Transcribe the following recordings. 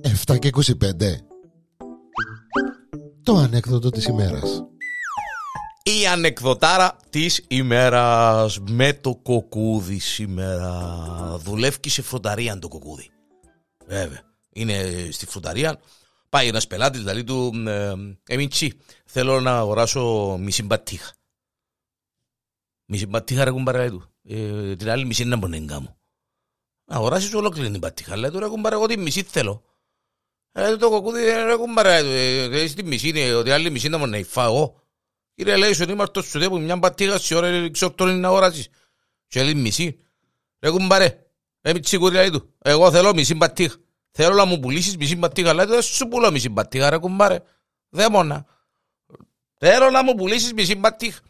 Εφτά και 25 Το ανέκδοτο της ημέρας Η ανεκδοτάρα της ημέρας με το κοκούδι σήμερα. Δουλεύει σε φρονταρία το κοκούδι. Βέβαια. Είναι στη φρονταρία. Πάει ένας πελάτης, δηλαδή του ε, Εμιντσί, θέλω να αγοράσω μισή μπατίχα. Μισή μπατίχα ρε κουμπάρα του. Ε, την άλλη μισή να μπορεί να κάνω. Να αγοράσεις ολόκληρη την μπατίχα. Λέει του ρε κουμπάρα εγώ τη μισή θέλω. Ε, το κοκούδι ρε κουμπάρα του. Ε, τη μισή είναι, ότι άλλη μισή να μπορεί να φάω. Κύριε λέει ότι είμαστε στο σου που μια μπατίχα σε ώρα ξέρω τώρα να αγοράσεις. Και άλλη μισή. Ρε κουμπάρε. Εμιντσί κουριά του. Εγώ θέλω μισή μπατίχα. Θέλω να μου πουλήσεις μισή μπατίχα. Λέει του σου πουλώ μισή μπατίχα ρε κουμπάρε. Δέμονα. Θέλω να μου πουλήσεις μισή μπατίχα.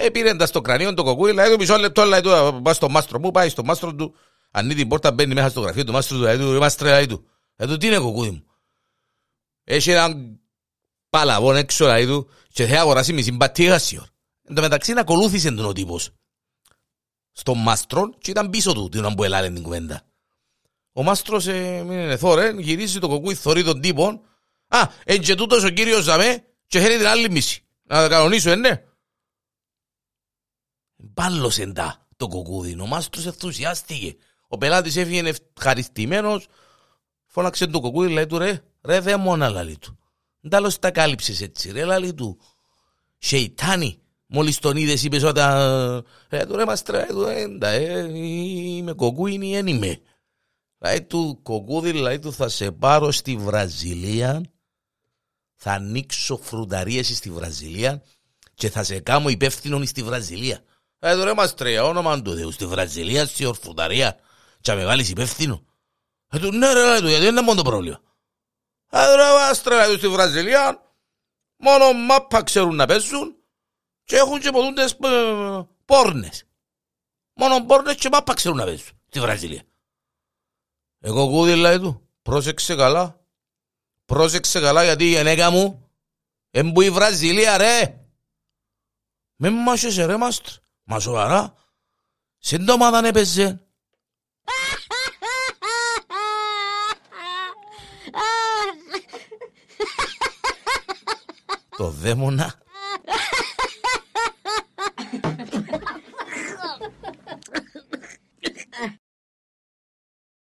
Ε, πήρε τα στο κρανίο το κοκκούι, λέει του μισό λεπτό, λέει του, πάει στο μάστρο μου, πάει στο μάστρο του, ανοίγει την πόρτα, μπαίνει μέσα στο γραφείο του μάστρου του, λέει του, είμαστε λέει του. Λέει του, τι είναι κοκκούι μου; Έχει έναν παλαβόν έξω, λέει του, και θέλει αγοράσει μισή μπατίχα σιωρ. Εν τω μεταξύ να ακολούθησε τον ο τύπος. Στο μάστρο και ήταν πίσω του, την που ελάλε την κουβέντα. Ο μάστρος, ε, μην είναι θόρε, γυρίζει το κοκκούι, θωρεί τον τύπο. Α, εν και τούτος ο κύριος Ζαμέ και θέλει την άλλη μισή. Να τα κανονίσω, ε, ναι. Μπάλωσε τα το κοκκούδι. Ο μάστρος ενθουσιάστηκε. Ο πελάτης έφυγε ευχαριστημένος. Φώναξε το κοκκούδι, λέει του ρε, ρε δε μόνα λαλή του. Ντάλλος τα κάλυψες έτσι ρε λαλή του. Σεϊτάνι. Μόλις τον είδες είπες όταν... Ε, του ρε μαστρά, του έντα, ε, είμαι κοκκούινι, δεν είμαι. Λέει του κοκκούδι, λέει του θα σε πάρω στη Βραζιλία, θα ανοίξω φρουταρίες στη Βραζιλία και θα σε κάνω υπεύθυνο στη Βραζιλία. Ε, τώρα μας τρία όνομα του Θεού στη Βραζιλία, στη Ορφουταρία και με βάλεις υπεύθυνο. Ε, του ναι ρε, λέει του, γιατί είναι μόνο το πρόβλημα. Ε, τώρα μας τρία στη Βραζιλία, μόνο μάπα ξέρουν να παίζουν και έχουν και ποτούντες ε, πόρνες. Μόνο πόρνες και μάπα ξέρουν να παίζουν στη Βραζιλία. Εγώ κούδι λέει του, πρόσεξε καλά. Πρόσεξε καλά γιατί η γενέκα μου εμπού η Βραζιλία ρε. Με μάσεσαι ρε μάστρ. Μα σοβαρά. Σύντομα δεν έπαιζε. Το δαίμονα